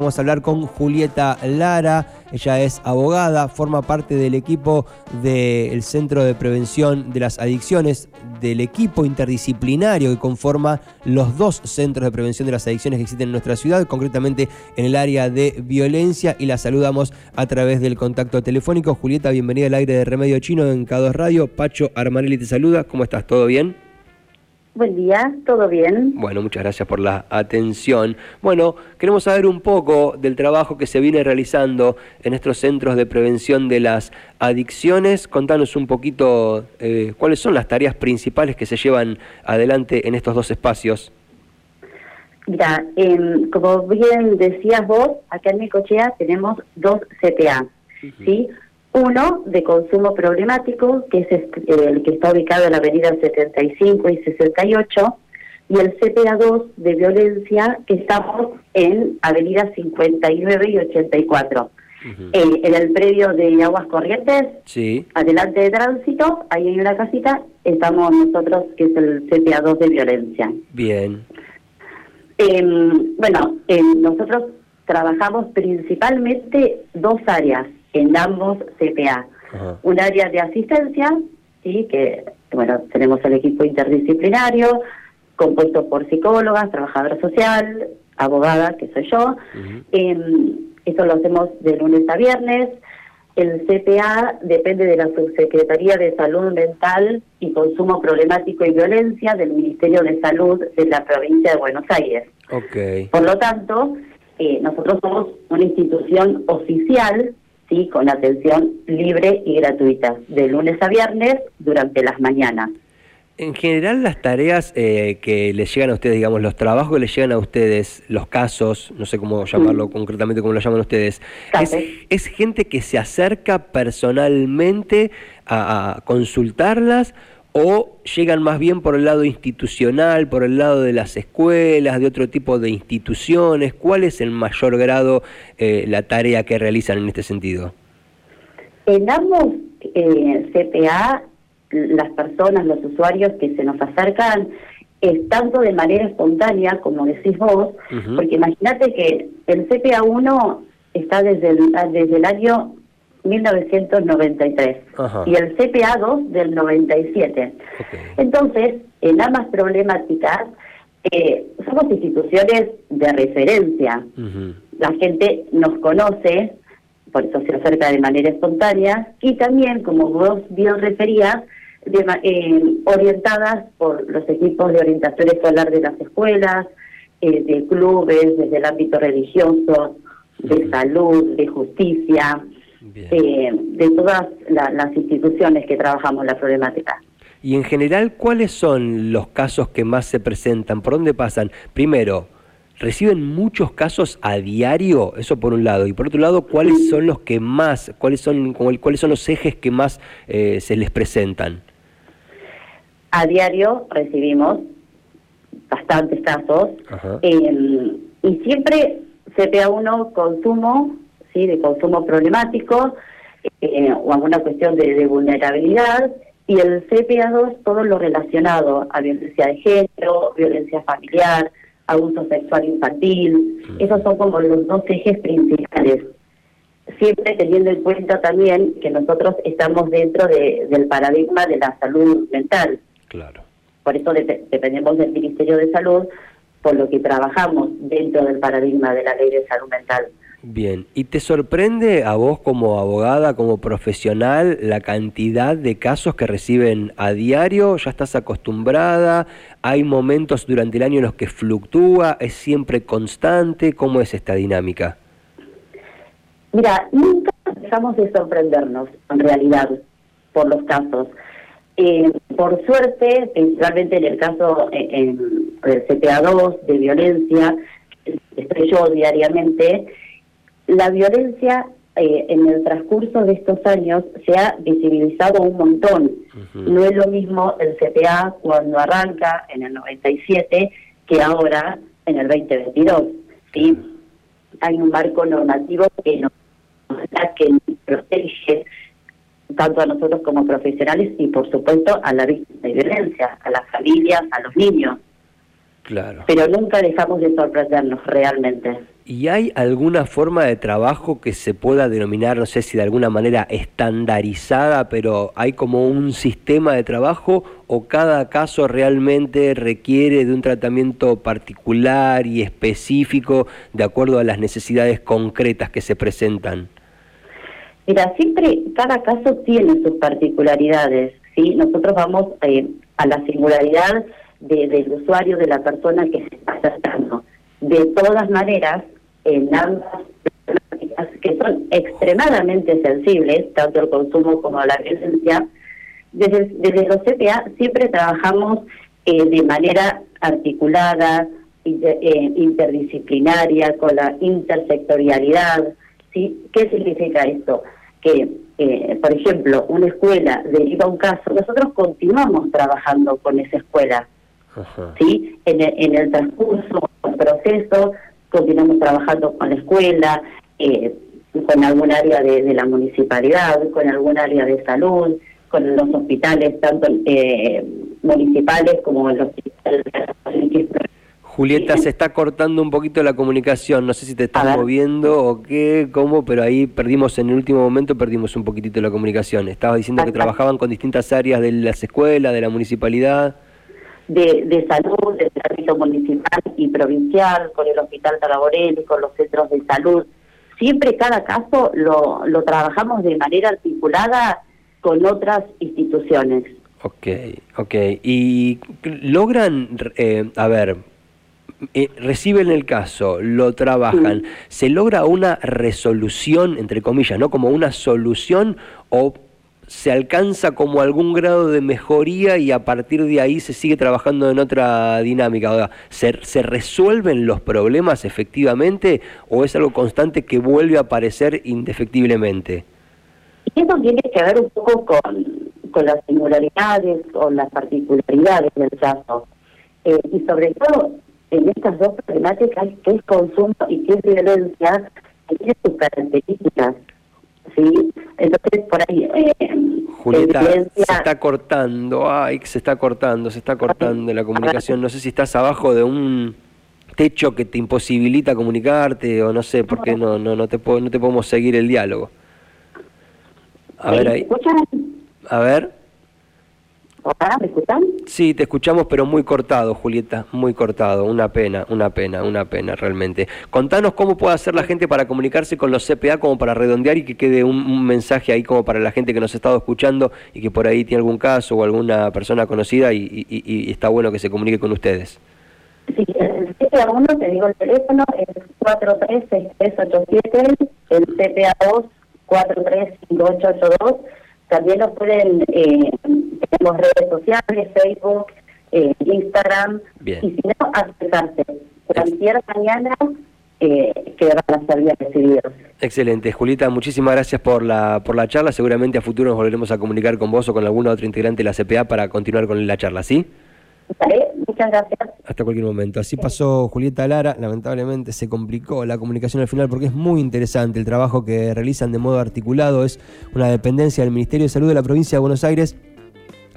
Vamos a hablar con Julieta Lara, ella es abogada, forma parte del equipo del Centro de Prevención de las Adicciones, del equipo interdisciplinario que conforma los dos centros de prevención de las adicciones que existen en nuestra ciudad, concretamente en el área de violencia, y la saludamos a través del contacto telefónico. Julieta, bienvenida al aire de Remedio Chino en K2 Radio. Pacho Armanelli te saluda, ¿cómo estás? ¿Todo bien? Buen día, ¿todo bien? Bueno, muchas gracias por la atención. Bueno, queremos saber un poco del trabajo que se viene realizando en estos centros de prevención de las adicciones. Contanos un poquito eh, cuáles son las tareas principales que se llevan adelante en estos dos espacios. Mira, em, como bien decías vos, acá en Micochea tenemos dos CPA, ¿sí? Uno de consumo problemático, que es el que está ubicado en la avenida 75 y 68, y el CPA2 de violencia, que estamos en avenida 59 y 84. Eh, en el predio de Aguas Corrientes, sí. adelante de tránsito, ahí hay una casita, estamos nosotros, que es el CPA2 de violencia. Bien. Em, bueno, nosotros trabajamos principalmente dos áreas en ambos CPA. Un área de asistencia, sí, que bueno, tenemos el equipo interdisciplinario, compuesto por psicólogas, trabajadora social, abogada, que soy yo. Eso lo hacemos de lunes a viernes. El CPA depende de la Subsecretaría de Salud Mental y Consumo Problemático y Violencia del Ministerio de Salud de la provincia de Buenos Aires. Okay. Por lo tanto, eh, nosotros somos una institución oficial sí, con atención libre y gratuita, de lunes a viernes durante las mañanas. En general, las tareas eh, que les llegan a ustedes, digamos, los trabajos que les llegan a ustedes, los casos, no sé cómo llamarlo mm. concretamente, cómo lo llaman ustedes, es, gente que se acerca personalmente a consultarlas o llegan más bien por el lado institucional, por el lado de las escuelas, de otro tipo de instituciones? ¿Cuál es en mayor grado eh, la tarea que realizan en este sentido? En ambos eh, CPA, las personas, los usuarios que se nos acercan, es tanto de manera espontánea, como decís vos, porque imagínate que el CPA 1 está desde el, desde el año 1993 y el CPA2 del 97. Entonces, en ambas problemáticas, eh, somos instituciones de referencia. La gente nos conoce, por eso se acerca de manera espontánea, y también, como vos bien referías, eh, orientadas por los equipos de orientación escolar de las escuelas, eh, de clubes, desde el ámbito religioso, de salud, de justicia, eh, de todas las instituciones que trabajamos la problemática. Y en general, ¿cuáles son los casos que más se presentan? ¿Por dónde pasan? Primero, ¿reciben muchos casos a diario? Eso por un lado. Y por otro lado, ¿cuáles son los que más, cuáles son, cuáles son los ejes que más eh, se les presentan? A diario recibimos bastantes casos. Eh, y siempre CPA1 consumo de consumo problemático eh, o alguna cuestión de, vulnerabilidad, y el CPA2 todo lo relacionado a violencia de género, violencia familiar, abuso sexual infantil, esos son como los dos ejes principales. Siempre teniendo en cuenta también que nosotros estamos dentro del paradigma de la salud mental. Claro. Por eso dependemos del Ministerio de Salud, por lo que trabajamos dentro del paradigma de la ley de salud mental. Bien, ¿y te sorprende a vos como abogada, como profesional, la cantidad de casos que reciben a diario? ¿Ya estás acostumbrada? ¿Hay momentos durante el año en los que fluctúa? ¿Es siempre constante? ¿Cómo es esta dinámica? Mira, nunca dejamos de sorprendernos, en realidad, por los casos. Eh, por suerte, principalmente en el caso eh, del CPA2, de violencia, estoy yo diariamente, la violencia eh, en el transcurso de estos años se ha visibilizado un montón. No es lo mismo el CPA cuando arranca en el 97 que ahora en el 2022. ¿sí? Hay un marco normativo que nos que protege tanto a nosotros como profesionales y por supuesto a la víctima de violencia, a las familias, a los niños. Claro. Pero nunca dejamos de sorprendernos realmente. ¿Y hay alguna forma de trabajo que se pueda denominar, no sé si de alguna manera estandarizada, pero hay como un sistema de trabajo o cada caso realmente requiere de un tratamiento particular y específico de acuerdo a las necesidades concretas que se presentan? Mira, siempre cada caso tiene sus particularidades, ¿sí? Nosotros vamos eh, a la singularidad del usuario, de la persona que se está tratando. De todas maneras, en ambas problemáticas que son extremadamente sensibles, tanto el consumo como la violencia, desde, desde los CPA siempre trabajamos eh, de manera articulada, eh, interdisciplinaria, con la intersectorialidad. ¿sí? ¿Qué significa esto? Que, eh, por ejemplo, una escuela deriva un caso, nosotros continuamos trabajando con esa escuela. ¿sí? En el, en el transcurso, el proceso, continuamos trabajando con la escuela, eh, con algún área de, la municipalidad, con algún área de salud, con los hospitales, tanto eh, municipales como el hospital Julieta, se está cortando un poquito la comunicación, no sé si te estás moviendo o qué, cómo, pero ahí perdimos, en el último momento perdimos un poquitito la comunicación. Estabas diciendo que trabajaban con distintas áreas de las escuelas, de la municipalidad de, salud, del ámbito municipal y provincial, con el Hospital Taraborelli, con los centros de salud. Siempre cada caso lo, lo trabajamos de manera articulada con otras instituciones. Ok, ok. ¿Y logran, eh, a ver, eh, reciben el caso, lo trabajan, ¿se logra una resolución, entre comillas, ¿no? Como una solución o se alcanza como algún grado de mejoría y a partir de ahí se sigue trabajando en otra dinámica. ¿se, ¿Se resuelven los problemas efectivamente o es algo constante que vuelve a aparecer indefectiblemente? Eso tiene que ver un poco con, con las singularidades o las particularidades del caso. Eh, y sobre todo en estas dos problemáticas, que es consumo y que es violencia, tiene sus características. ¿Sí? Entonces, por ahí... Eh, Julieta, se está cortando, ay, se está cortando, se está cortando la comunicación. No sé si estás abajo de un techo que te imposibilita comunicarte o no sé, porque no no no te no te podemos seguir el diálogo. A ver ahí. A ver. ¿Me escuchan? Sí, te escuchamos, pero muy cortado, Julieta, muy cortado. Una pena, una pena, una pena realmente. Contanos cómo puede hacer la gente para comunicarse con los CPA, como para redondear y que quede un, mensaje ahí como para la gente que nos ha estado escuchando y que por ahí tiene algún caso o alguna persona conocida y, está bueno que se comunique con ustedes. Sí, el CPA 1, te digo el teléfono, es 436387, el CPA 2, 435882 también nos pueden, eh, tenemos redes sociales, Facebook, eh, Instagram, y si no, acercarse. Cualquier mañana eh, que van a ser bien recibidos. Excelente. Julita, muchísimas gracias por la, por la charla. Seguramente a futuro nos volveremos a comunicar con vos o con alguna otra integrante de la CPA para continuar con la charla, ¿sí? muchas gracias. Hasta cualquier momento. Así pasó Julieta Lara. Lamentablemente se complicó la comunicación al final porque es muy interesante el trabajo que realizan de modo articulado. Es una dependencia del Ministerio de Salud de la provincia de Buenos Aires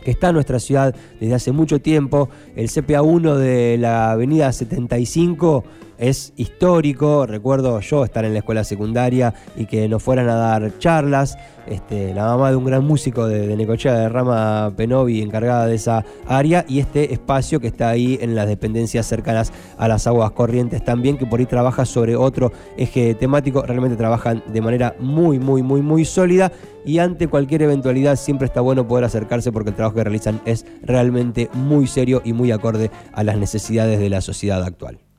que está en nuestra ciudad desde hace mucho tiempo. El CPA 1 de la avenida 75 es histórico. Recuerdo yo estar en la escuela secundaria y que nos fueran a dar charlas. Este, la mamá de un gran músico de, Necochea, de Rama Penovi, encargada de esa área, y este espacio que está ahí en las dependencias cercanas a las aguas corrientes también, que por ahí trabaja sobre otro eje temático. Realmente trabajan de manera muy, muy, muy, muy sólida. Y ante cualquier eventualidad siempre está bueno poder acercarse porque el trabajo que realizan es realmente muy serio y muy acorde a las necesidades de la sociedad actual.